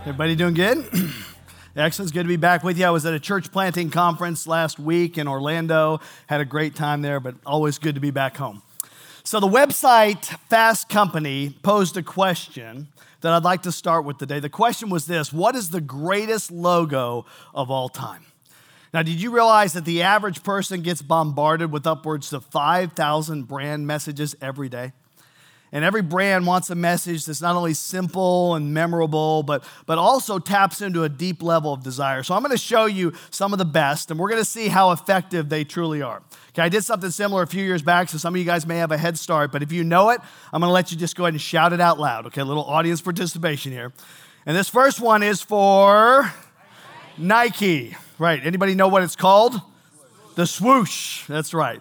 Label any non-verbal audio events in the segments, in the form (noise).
Everybody doing good? (clears throat) Excellent. It's good to be back with you. I was at a church planting conference last week in Orlando. Had a great time there, but always good to be back home. So, the website Fast Company posed a question that I'd like to start with today. The question was this What is the greatest logo of all time? Now, did you realize that the average person gets bombarded with upwards of 5,000 brand messages every day? And every brand wants a message that's not only simple and memorable, but, but also taps into a deep level of desire. So I'm going to show you some of the best, and we're going to see how effective they truly are. Okay, I did something similar a few years back, so some of you guys may have a head start, but if you know it, I'm going to let you just go ahead and shout it out loud. Okay, a little audience participation here. And this first one is for Nike. Right, anybody know what it's called? The swoosh. That's right.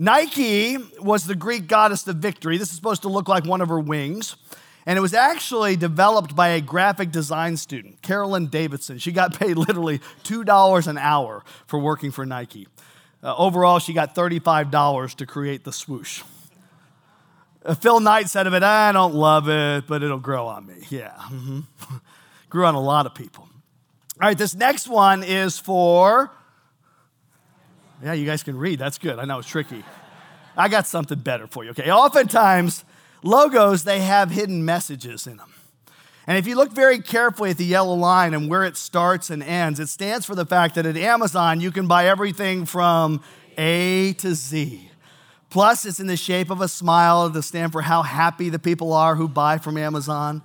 Nike was the Greek goddess of victory. This is supposed to look like one of her wings. And it was actually developed by a graphic design student, Carolyn Davidson. She got (laughs) paid literally $2 an hour for working for Nike. Uh, overall, she got $35 to create the swoosh. Uh, Phil Knight said of it, I don't love it, but it'll grow on me. Yeah. Mm-hmm. (laughs) Grew on a lot of people. All right, this next one is for yeah, you guys can read. That's good. I know it's tricky. I got something better for you, okay? Oftentimes, logos, they have hidden messages in them. And if you look very carefully at the yellow line and where it starts and ends, it stands for the fact that at Amazon, you can buy everything from A to Z. Plus, it's in the shape of a smile to stand for how happy the people are who buy from Amazon.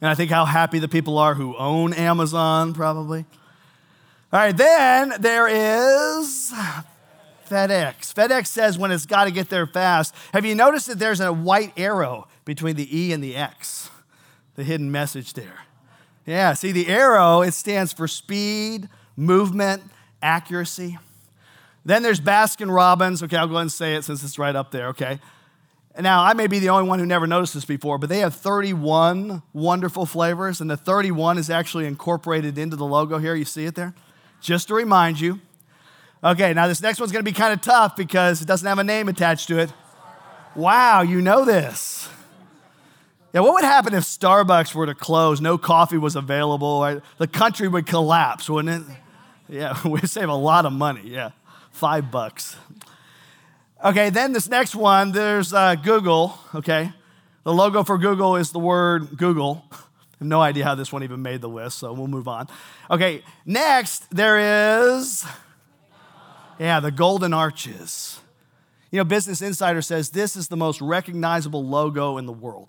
And I think how happy the people are who own Amazon, probably. All right, then there is FedEx. FedEx says when it's got to get there fast. Have you noticed that there's a white arrow between the E and the X? The hidden message there. Yeah, see, the arrow, it stands for speed, movement, accuracy. Then there's Baskin Robbins. Okay, I'll go ahead and say it since it's right up there, okay? Now, I may be the only one who never noticed this before, but they have 31 wonderful flavors, and the 31 is actually incorporated into the logo here. You see it there? Just to remind you, Okay, now this next one's gonna be kind of tough because it doesn't have a name attached to it. Wow, you know this. Yeah, what would happen if Starbucks were to close, no coffee was available, right? the country would collapse, wouldn't it? Yeah, (laughs) we'd save a lot of money, yeah. Five bucks. Okay, then this next one, there's uh, Google, okay? The logo for Google is the word Google. I (laughs) have no idea how this one even made the list, so we'll move on. Okay, next, there is yeah, the golden arches. You know, Business Insider says this is the most recognizable logo in the world.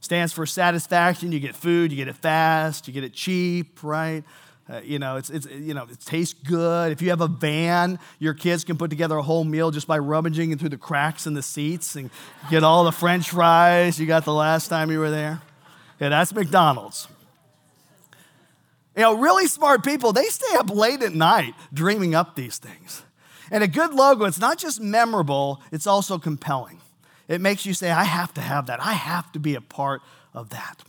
Stands for satisfaction. You get food, you get it fast, you get it cheap, right? Uh, you know, it's, it's, you know, it tastes good. If you have a van, your kids can put together a whole meal just by rummaging through the cracks in the seats and get all the french fries you got the last time you were there. Yeah, that's McDonald's. You know, really smart people, they stay up late at night dreaming up these things. And a good logo, it's not just memorable, it's also compelling. It makes you say, I have to have that. I have to be a part of that.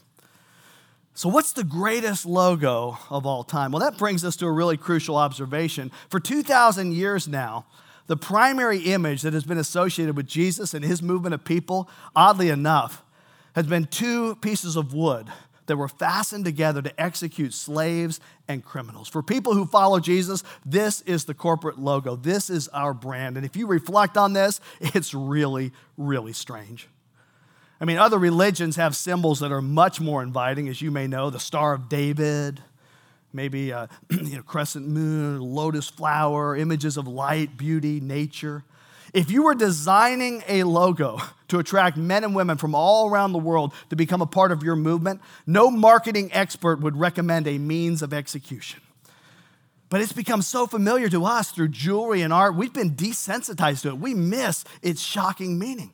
So, what's the greatest logo of all time? Well, that brings us to a really crucial observation. For 2,000 years now, the primary image that has been associated with Jesus and his movement of people, oddly enough, has been two pieces of wood that were fastened together to execute slaves and criminals. For people who follow Jesus, this is the corporate logo. This is our brand. And if you reflect on this, (laughs) it's really, really strange. I mean, other religions have symbols that are much more inviting, as you may know the Star of David, maybe uh, a (clears throat) you know, crescent moon, lotus flower, images of light, beauty, nature. If you were designing a logo to attract men and women from all around the world to become a part of your movement, no marketing expert would recommend a means of execution. But it's become so familiar to us through jewelry and art, we've been desensitized to it. We miss its shocking meaning.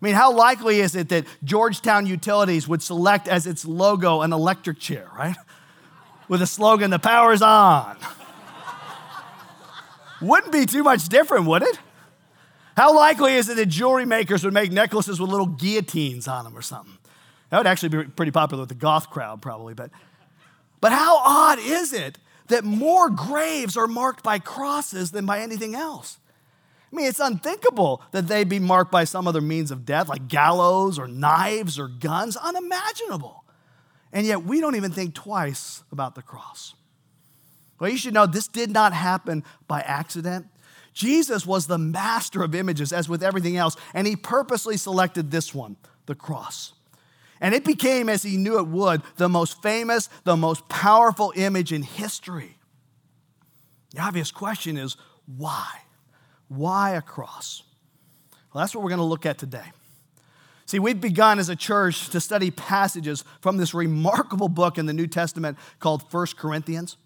I mean, how likely is it that Georgetown Utilities would select as its logo an electric chair, right? with a slogan, The Power's On. Wouldn't be too much different, would it? How likely is it that jewelry makers would make necklaces with little guillotines on them or something? That would actually be pretty popular with the goth crowd, probably. But, but how odd is it that more graves are marked by crosses than by anything else? I mean, it's unthinkable that they'd be marked by some other means of death, like gallows or knives or guns. Unimaginable. And yet, we don't even think twice about the cross. Well, you should know this did not happen by accident. Jesus was the master of images, as with everything else, and he purposely selected this one, the cross. And it became, as he knew it would, the most famous, the most powerful image in history. The obvious question is why? Why a cross? Well, that's what we're going to look at today. See, we've begun as a church to study passages from this remarkable book in the New Testament called First Corinthians.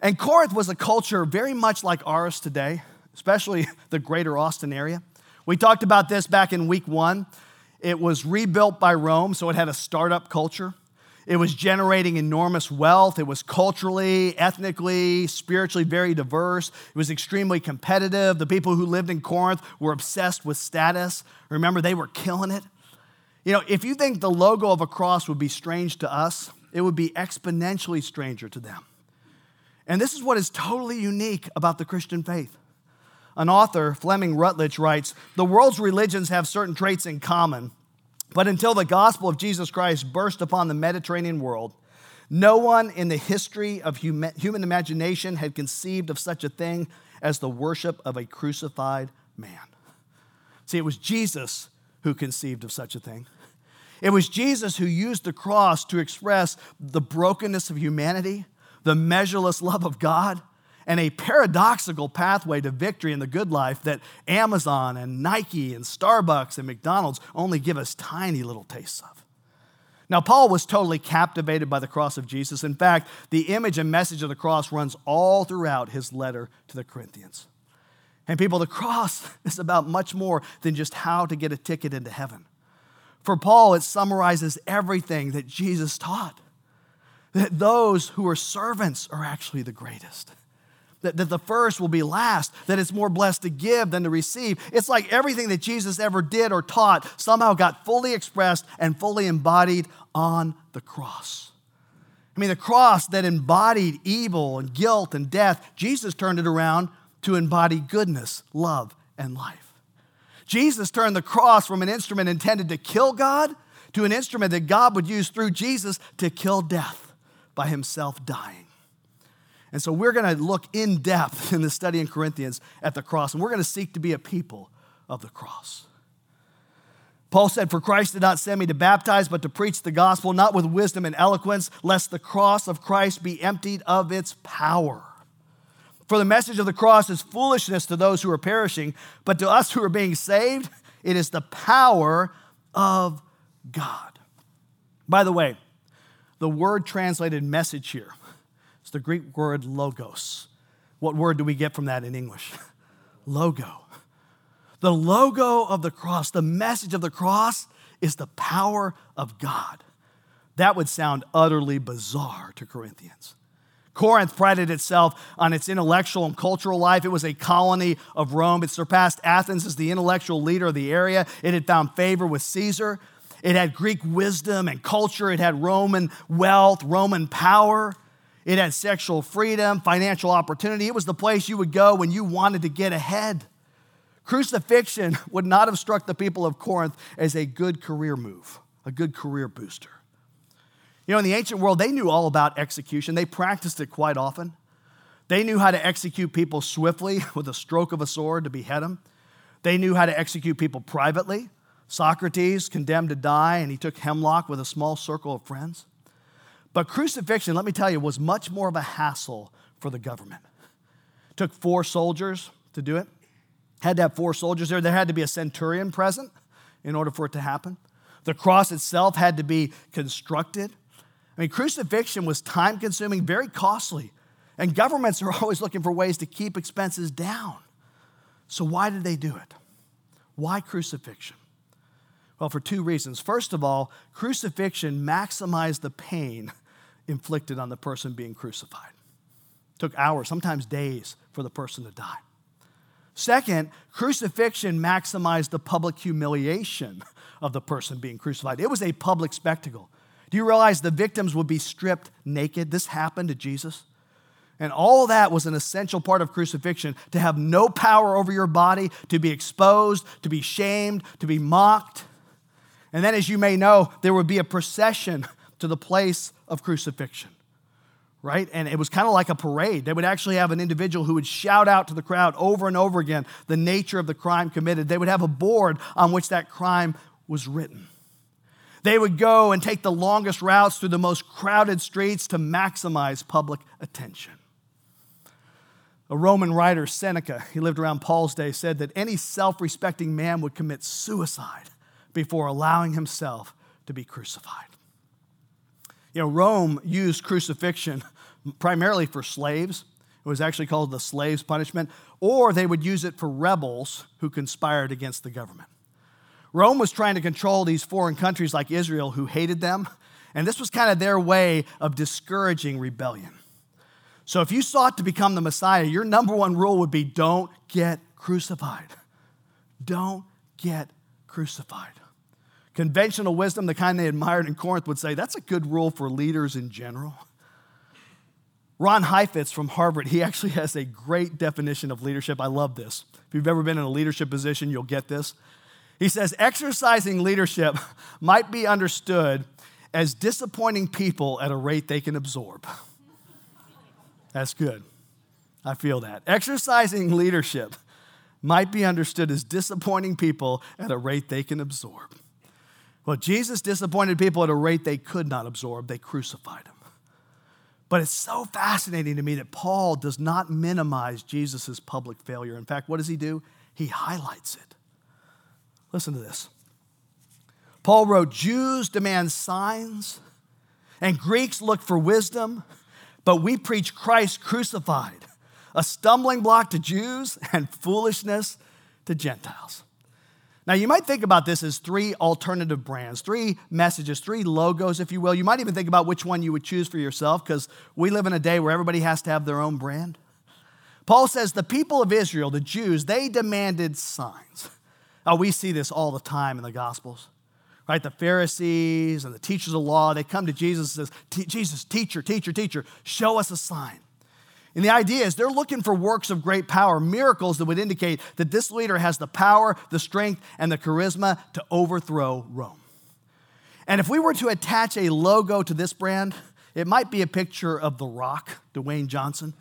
And Corinth was a culture very much like ours today, especially (laughs) the greater Austin area. We talked about this back in week one. It was rebuilt by Rome, so it had a startup culture. It was generating enormous wealth. It was culturally, ethnically, spiritually very diverse. It was extremely competitive. The people who lived in Corinth were obsessed with status. Remember, they were killing it. You know, if you think the logo of a cross would be strange to us, it would be exponentially stranger to them. And this is what is totally unique about the Christian faith. An author, Fleming Rutledge, writes The world's religions have certain traits in common but until the gospel of Jesus Christ burst upon the Mediterranean world, no one in the history of human imagination had conceived of such a thing as the worship of a crucified man. See, it was Jesus who conceived of such a thing. It was Jesus who used the cross to express the brokenness of humanity, the measureless love of God, and a paradoxical pathway to victory in the good life that Amazon and Nike and Starbucks and McDonald's only give us tiny little tastes of. Now, Paul was totally captivated by the cross of Jesus. In fact, the image and message of the cross runs all throughout his letter to the Corinthians. And people, the cross (laughs) is about much more than just how to get a ticket into heaven. For Paul, it summarizes everything that Jesus taught that those who are servants are actually the greatest that, that the first will be last, that it's more blessed to give than to receive. It's like everything that Jesus ever did or taught somehow got fully expressed and fully embodied on the cross. I mean, the cross that embodied evil and guilt and death, Jesus turned it around to embody goodness, love, and life. Jesus turned the cross from an instrument intended to kill God to an instrument that God would use through Jesus to kill death by himself dying. And so we're going to look in depth in the study in Corinthians at the cross, and we're going to seek to be a people of the cross. Paul said, For Christ did not send me to baptize, but to preach the gospel, not with wisdom and eloquence, lest the cross of Christ be emptied of its power. For the message of the cross is foolishness to those who are perishing, but to us who are being saved, it is the power of God. By the way, the word translated message here it's the Greek word logos. What word do we get from that in English? (laughs) Logo. The logo of the cross, the message of the cross, is the power of God. That would sound utterly bizarre to Corinthians. Corinth prided itself on its intellectual and cultural life. It was a colony of Rome. It surpassed Athens as the intellectual leader of the area. It had found favor with Caesar. It had Greek wisdom and culture. It had Roman wealth, Roman power. It had sexual freedom, financial opportunity. It was the place you would go when you wanted to get ahead. Crucifixion (laughs) would not have struck the people of Corinth as a good career move, a good career booster. You know, in the ancient world, they knew all about execution, they practiced it quite often. They knew how to execute people swiftly (laughs) with a stroke of a sword to behead them. They knew how to execute people privately. Socrates condemned to die, and he took hemlock with a small circle of friends. But crucifixion, let me tell you, was much more of a hassle for the government. It took four soldiers to do it. Had to have four soldiers there. There had to be a centurion present in order for it to happen. The cross itself had to be constructed. I mean, crucifixion was time consuming, very costly. And governments are (laughs) always looking for ways to keep expenses down. So, why did they do it? Why crucifixion? Well, for two reasons. First of all, crucifixion maximized the pain inflicted on the person being crucified. It took hours, sometimes days, for the person to die. Second, crucifixion maximized the public humiliation of the person being crucified. It was a public spectacle. Do you realize the victims would be stripped naked? This happened to Jesus. And all that was an essential part of crucifixion to have no power over your body, to be exposed, to be shamed, to be mocked. And then, as you may know, there would be a procession to the place of crucifixion, right? And it was kind of like a parade. They would actually have an individual who would shout out to the crowd over and over again the nature of the crime committed. They would have a board on which that crime was written. They would go and take the longest routes through the most crowded streets to maximize public attention. A Roman writer, Seneca, he lived around Paul's day, said that any self respecting man would commit suicide before allowing himself to be crucified. You know, Rome used crucifixion primarily for slaves. It was actually called the slave's punishment, or they would use it for rebels who conspired against the government. Rome was trying to control these foreign countries like Israel who hated them, and this was kind of their way of discouraging rebellion. So if you sought to become the Messiah, your number one rule would be don't get crucified. Don't get crucified. Conventional wisdom, the kind they admired in Corinth, would say that's a good rule for leaders in general. Ron Heifetz from Harvard, he actually has a great definition of leadership. I love this. If you've ever been in a leadership position, you'll get this. He says, exercising leadership (laughs) might be understood as disappointing people at a rate they can absorb. That's good. I feel that. Exercising leadership might be understood as disappointing people at a rate they can absorb. Well, Jesus disappointed people at a rate they could not absorb, they crucified him. But it's so fascinating to me that Paul does not minimize Jesus' public failure. In fact, what does he do? He highlights it. Listen to this. Paul wrote Jews demand signs, and Greeks look for wisdom, but we preach Christ crucified, a stumbling block to Jews (laughs) and foolishness to Gentiles. Now, you might think about this as three alternative brands, three messages, three logos, if you will. You might even think about which one you would choose for yourself because we live in a day where everybody has to have their own brand. Paul says the people of Israel, the Jews, they demanded signs. We see this all the time in the Gospels right? The Pharisees and the teachers of law, they come to Jesus and says, Jesus, teacher, teacher, teacher, show us a sign. And the idea is they're looking for works of great power, miracles that would indicate that this leader has the power, the strength, and the charisma to overthrow Rome. And if we were to attach a logo to this brand, it might be a picture of The Rock, Dwayne Johnson.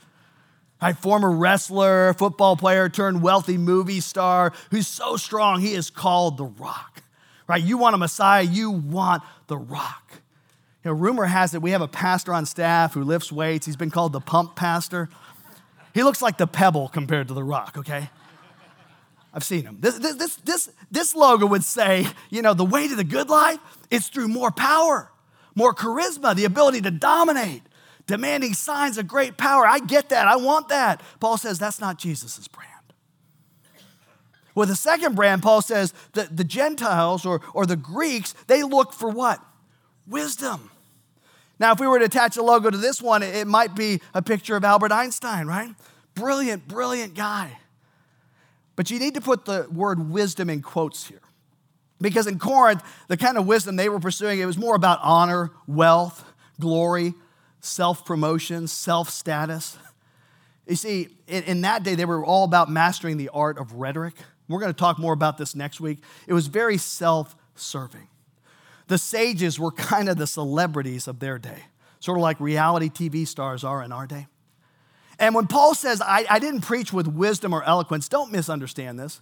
Right, former wrestler, football player turned wealthy movie star who's so strong he is called The Rock right? You want a Messiah, you want the rock. You know, rumor has it we have a pastor on staff who lifts weights. He's been called the pump pastor. He looks like the pebble compared to the rock, okay? I've seen him. This, this, this, this logo would say, you know, the way to the good life is through more power, more charisma, the ability to dominate, demanding signs of great power. I get that. I want that. Paul says that's not Jesus' brand. With the second brand, Paul says that the Gentiles or, or the Greeks, they look for what? Wisdom. Now, if we were to attach a logo to this one, it might be a picture of Albert Einstein, right? Brilliant, brilliant guy. But you need to put the word wisdom in quotes here. Because in Corinth, the kind of wisdom they were pursuing, it was more about honor, wealth, glory, self promotion, self status. You see, in, in, that day, they were all about mastering the art of rhetoric. We're going to talk more about this next week. It was very self serving. The sages were kind of the celebrities of their day, sort of like reality TV stars are in our day. And when Paul says, I, I didn't preach with wisdom or eloquence, don't misunderstand this.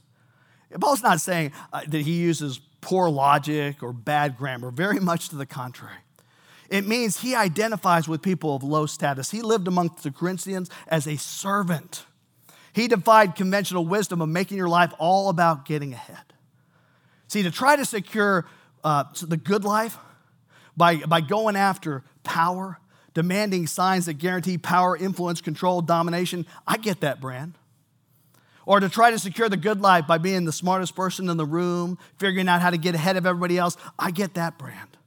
Paul's not saying uh, that he uses poor logic or bad grammar, very much to the contrary. It means he identifies with people of low status. He lived amongst the Corinthians as a servant. He defied conventional wisdom of making your life all about getting ahead. See, to try to secure uh, the good life by, by going after power, demanding signs that guarantee power, influence, control, domination, I get that brand. Or to try to secure the good life by being the smartest person in the room, figuring out how to get ahead of everybody else, I get that brand.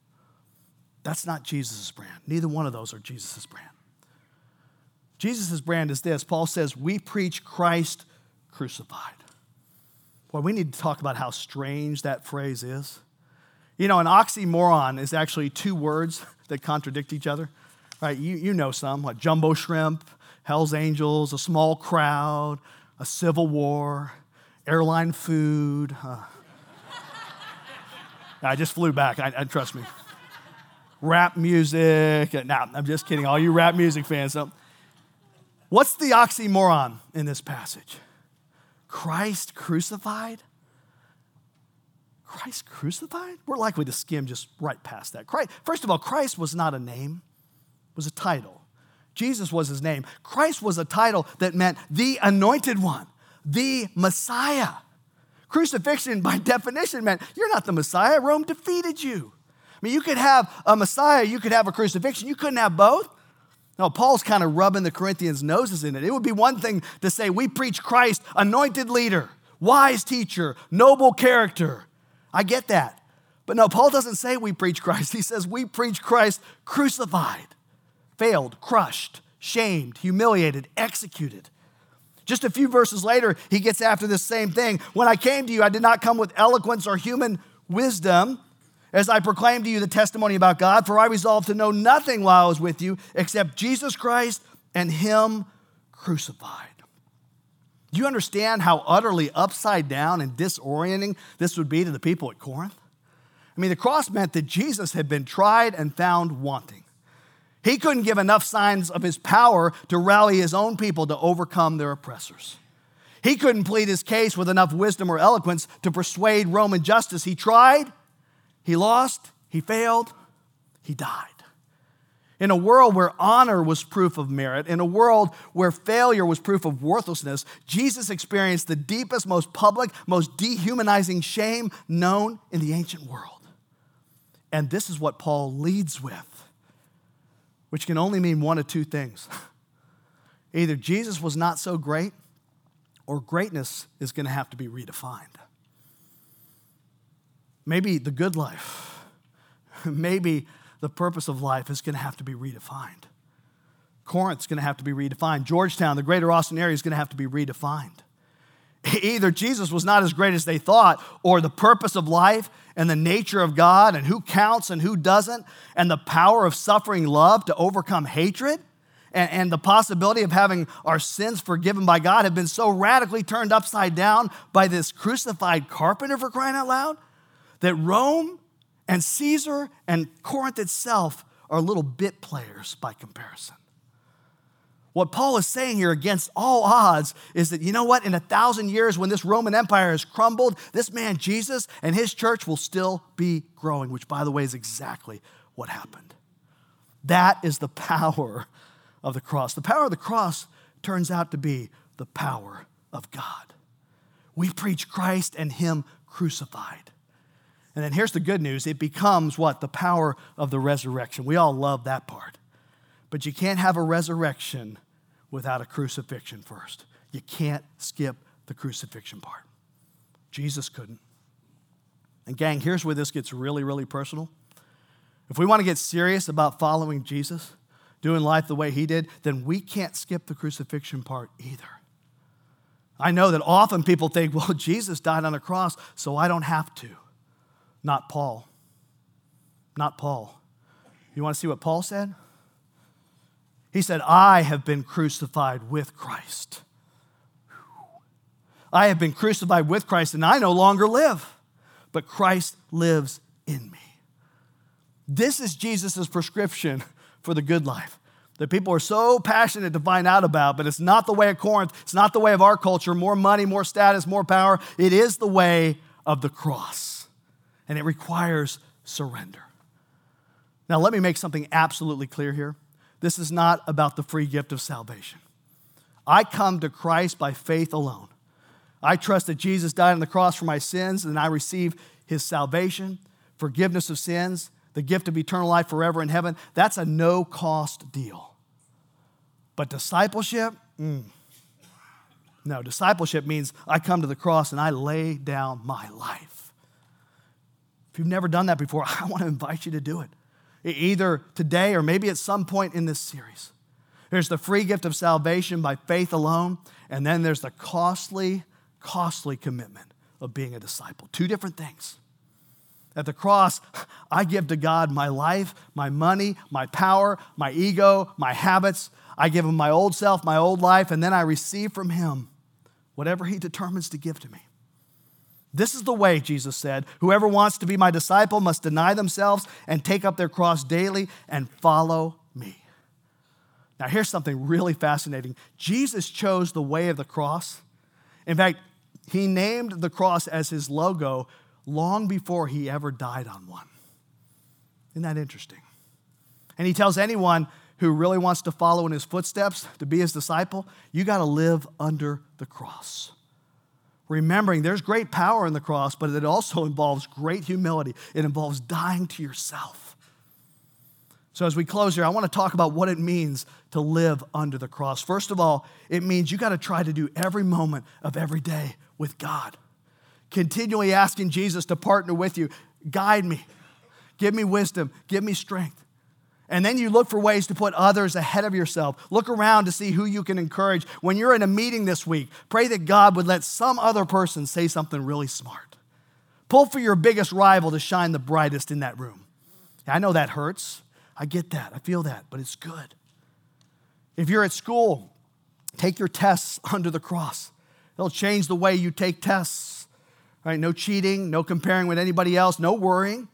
That's not Jesus' brand. Neither one of those are Jesus' brand. Jesus' brand is this Paul says, We preach Christ crucified. Boy, we need to talk about how strange that phrase is. You know, an oxymoron is actually two words that contradict each other. Right? You, you know some, like jumbo shrimp, Hell's Angels, a small crowd, a civil war, airline food. I just flew back, I, I, trust me. Rap music. No, nah, I'm just kidding. All you rap music fans. So, what's the oxymoron in this passage? Christ crucified? Christ crucified? We're likely to skim just right past that. Christ, first of all, Christ was not a name, it was a title. Jesus was his name. Christ was a title that meant the anointed one, the Messiah. Crucifixion, by (laughs) definition, meant you're not the Messiah. Rome defeated you. I mean, you could have a Messiah, you could have a crucifixion, you couldn't have both. No, Paul's kind of rubbing the Corinthians' noses in it. It would be one thing to say, We preach Christ, anointed leader, wise teacher, noble character. I get that. But no, Paul doesn't say we preach Christ. He says we preach Christ crucified, failed, crushed, shamed, humiliated, executed. Just a few verses later, he gets after this same thing. When I came to you, I did not come with eloquence or human wisdom as I proclaimed to you the testimony about God, for I resolved to know nothing while I was with you except Jesus Christ and Him crucified. Do you understand how utterly upside down and disorienting this would be to the people at Corinth? I mean, the cross meant that Jesus had been tried and found wanting. He couldn't give enough signs of his power to rally his own people to overcome their oppressors. He couldn't plead his case with enough wisdom or eloquence to persuade Roman justice. He tried, he lost, he failed, he died. In a world where honor was proof of merit, in a world where failure was proof of worthlessness, Jesus experienced the deepest, most public, most dehumanizing shame known in the ancient world. And this is what Paul leads with, which can only mean one of two things. (laughs) Either Jesus was not so great, or greatness is going to have to be redefined. Maybe the good life, (laughs) maybe the purpose of life is going to have to be redefined. Corinth's going to have to be redefined. Georgetown, the greater Austin area, is going to have to be redefined. (laughs) Either Jesus was not as great as they thought, or the purpose of life and the nature of God and who counts and who doesn't, and the power of suffering love to overcome hatred and, and, the possibility of having our sins forgiven by God have been so radically turned upside down by this crucified carpenter for crying out loud that Rome and Caesar and Corinth itself are little bit players by comparison. What Paul is saying here against all odds is that, you know what, in a thousand years when this Roman Empire has crumbled, this man Jesus and his church will still be growing, which, by the way, is exactly what happened. That is the power of the cross. The power of the cross turns out to be the power of God. We preach Christ and Him crucified. And then here's the good news it becomes what? The power of the resurrection. We all love that part. But you can't have a resurrection without a crucifixion first. You can't skip the crucifixion part. Jesus couldn't. And, gang, here's where this gets really, really personal. If we want to get serious about following Jesus, doing life the way he did, then we can't skip the crucifixion part either. I know that often people think, well, (laughs) Jesus died on a cross, so I don't have to. Not Paul. Not Paul. You want to see what Paul said? He said, I have been crucified with Christ. I have been crucified with Christ, and I no longer live, but Christ lives in me. This is Jesus' prescription for the good life that people are so passionate to find out about, but it's not the way of Corinth. It's not the way of our culture more money, more status, more power. It is the way of the cross and it requires surrender. Now, let me make something absolutely clear here. This is not about the free gift of salvation. I come to Christ by faith alone. I trust that Jesus died on the cross for my sins, and I receive his salvation, forgiveness of sins, the gift of eternal life forever in heaven. That's a no cost deal. But discipleship, mm, no, discipleship means I come to the cross and I lay down my life. You've never done that before, (laughs) I want to invite you to do it. either today or maybe at some point in this series. There's the free gift of salvation by faith alone, and then there's the costly, costly commitment of being a disciple. Two different things. At the cross, (laughs) I give to God my life, my money, my power, my ego, my habits. I give Him my old self, my old life, and then I receive from Him whatever He determines to give to me. This is the way, Jesus said. Whoever wants to be my disciple must deny themselves and take up their cross daily and follow me. Now, here's something really fascinating Jesus chose the way of the cross. In fact, he named the cross as his logo long before he ever died on one. Isn't that interesting? And he tells anyone who really wants to follow in his footsteps, to be his disciple, you got to live under the cross remembering there's great power in the cross, but it also (laughs) involves great humility. It involves dying to yourself. So, as we close here, I want to talk about what it means to live under the cross. First of all, it means you got to try to do every moment of every day with God. Continually asking Jesus to partner with you, guide me, give me wisdom, give me strength. And then you look for ways to put others ahead of yourself. Look around to see who you can encourage. When you're in a meeting this week, pray that God would let some other person say something really smart. Pull for your biggest rival to shine the brightest in that room. I know that hurts. I get that. I feel that, but it's good. If you're at school, take your tests (laughs) under the cross. It'll change the way you take tests. Right? No cheating, no comparing with anybody else, no worrying.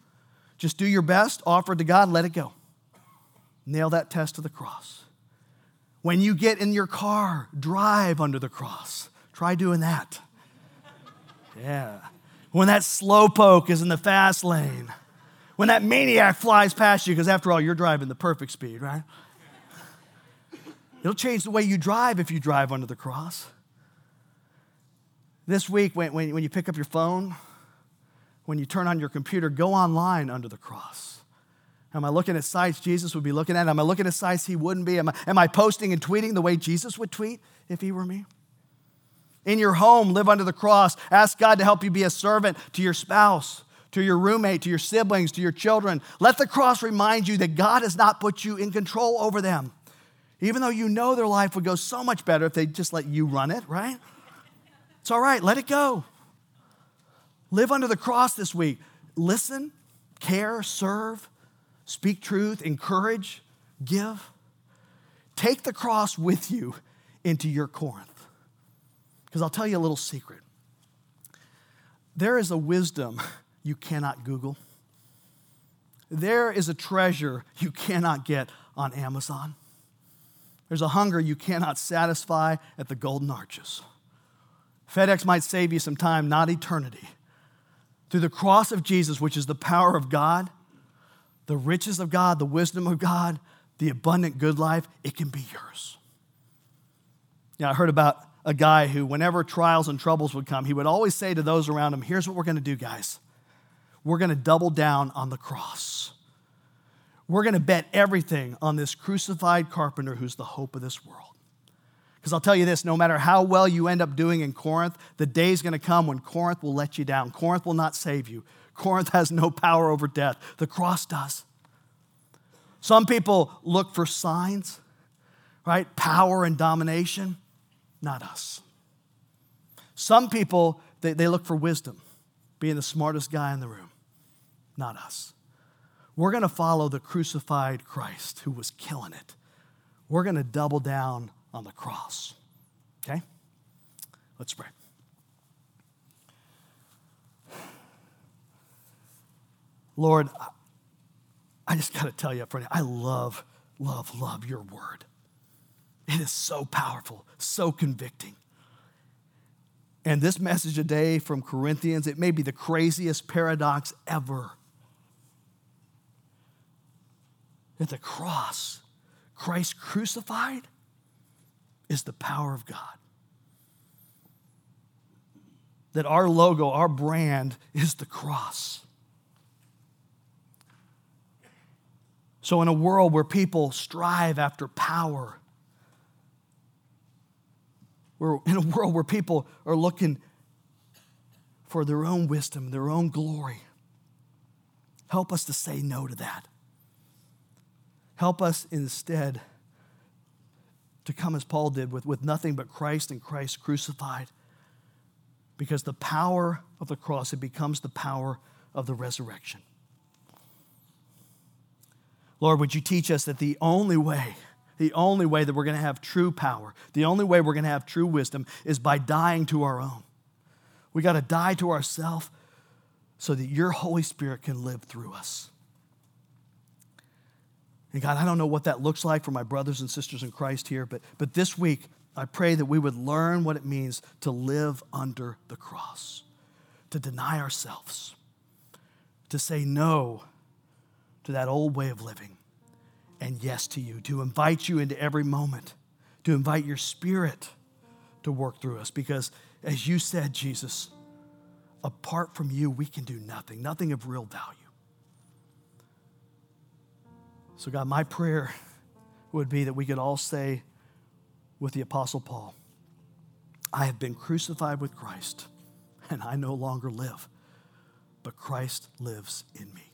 Just do your best, offer it to God, let it go. Nail that test to the cross. When you get in your car, drive under the cross. Try doing that. Yeah. When that slowpoke is in the fast lane. When that maniac flies past you, because after all, you're driving the perfect speed, right? It'll change the way you drive if you drive under the cross. This week, when, when, when you pick up your phone, when you turn on your computer, go online under the cross. Am I looking at sites Jesus would be looking at? Am I looking at sites he wouldn't be? Am I, am I posting and tweeting the way Jesus would tweet if he were me? In your home, live under the cross. Ask God to help you be a servant to your spouse, to your roommate, to your siblings, to your children. Let the cross remind you that God has not put you in control over them. Even though you know their life would go so much better if they just let you run it, right? It's all right, let it go. Live under the cross this week. Listen, care, serve, speak truth, encourage, give. Take the cross with you into your Corinth. Because I'll tell you a little secret. There is a wisdom you cannot Google. There is a treasure you cannot get on Amazon. There's a hunger you cannot satisfy at the Golden Arches. FedEx might save you some time, not eternity. Through the cross of Jesus, which is the power of God, the riches of God, the wisdom of God, the abundant good life, it can be yours. Yeah, I heard about a guy who, whenever trials and troubles would come, he would always say to those around him, Here's what we're going to do, guys. We're going to double down on the cross. We're going to bet everything on this crucified carpenter who's the hope of this world. Because I'll tell you this no matter how well you end up doing in Corinth, the day is going to come when Corinth will let you down. Corinth will not save you. Corinth has no power over death, the cross does. Some people look for signs, right? Power and domination, not us. Some people, they, they look for wisdom, being the smartest guy in the room, not us. We're going to follow the crucified Christ who was killing it. We're going to double down on the cross. Okay? Let's pray. Lord, I just got to tell you up front, I love, love, love your word. It is so powerful, so convicting. And this message today from Corinthians, it may be the craziest paradox ever. At the cross, Christ crucified is the power of God. That our logo, our brand is the cross. So, in a world where people strive after power, we're in a world where people are looking for their own wisdom, their own glory, help us to say no to that. Help us instead to come as Paul did with, with nothing but Christ and Christ crucified. Because the power of the cross, it becomes the power of the resurrection. Lord, would you teach us that the only way, the only way that we're going to have true power, the only way we're going to have true wisdom is by dying to our own. We got to die to ourselves so that your Holy Spirit can live through us. And God, I don't know what that looks like for my brothers and sisters in Christ here, but, but this week, I pray that we would learn what it means to live under the cross, to deny ourselves, to say no to that old way of living, and yes to you, to invite you into every moment, to invite your spirit to work through us. Because as you said, Jesus, apart from you, we can do nothing, nothing of real value. So, God, my prayer would be that we could all say with the Apostle Paul, I have been crucified with Christ, and I no longer live, but Christ lives in me.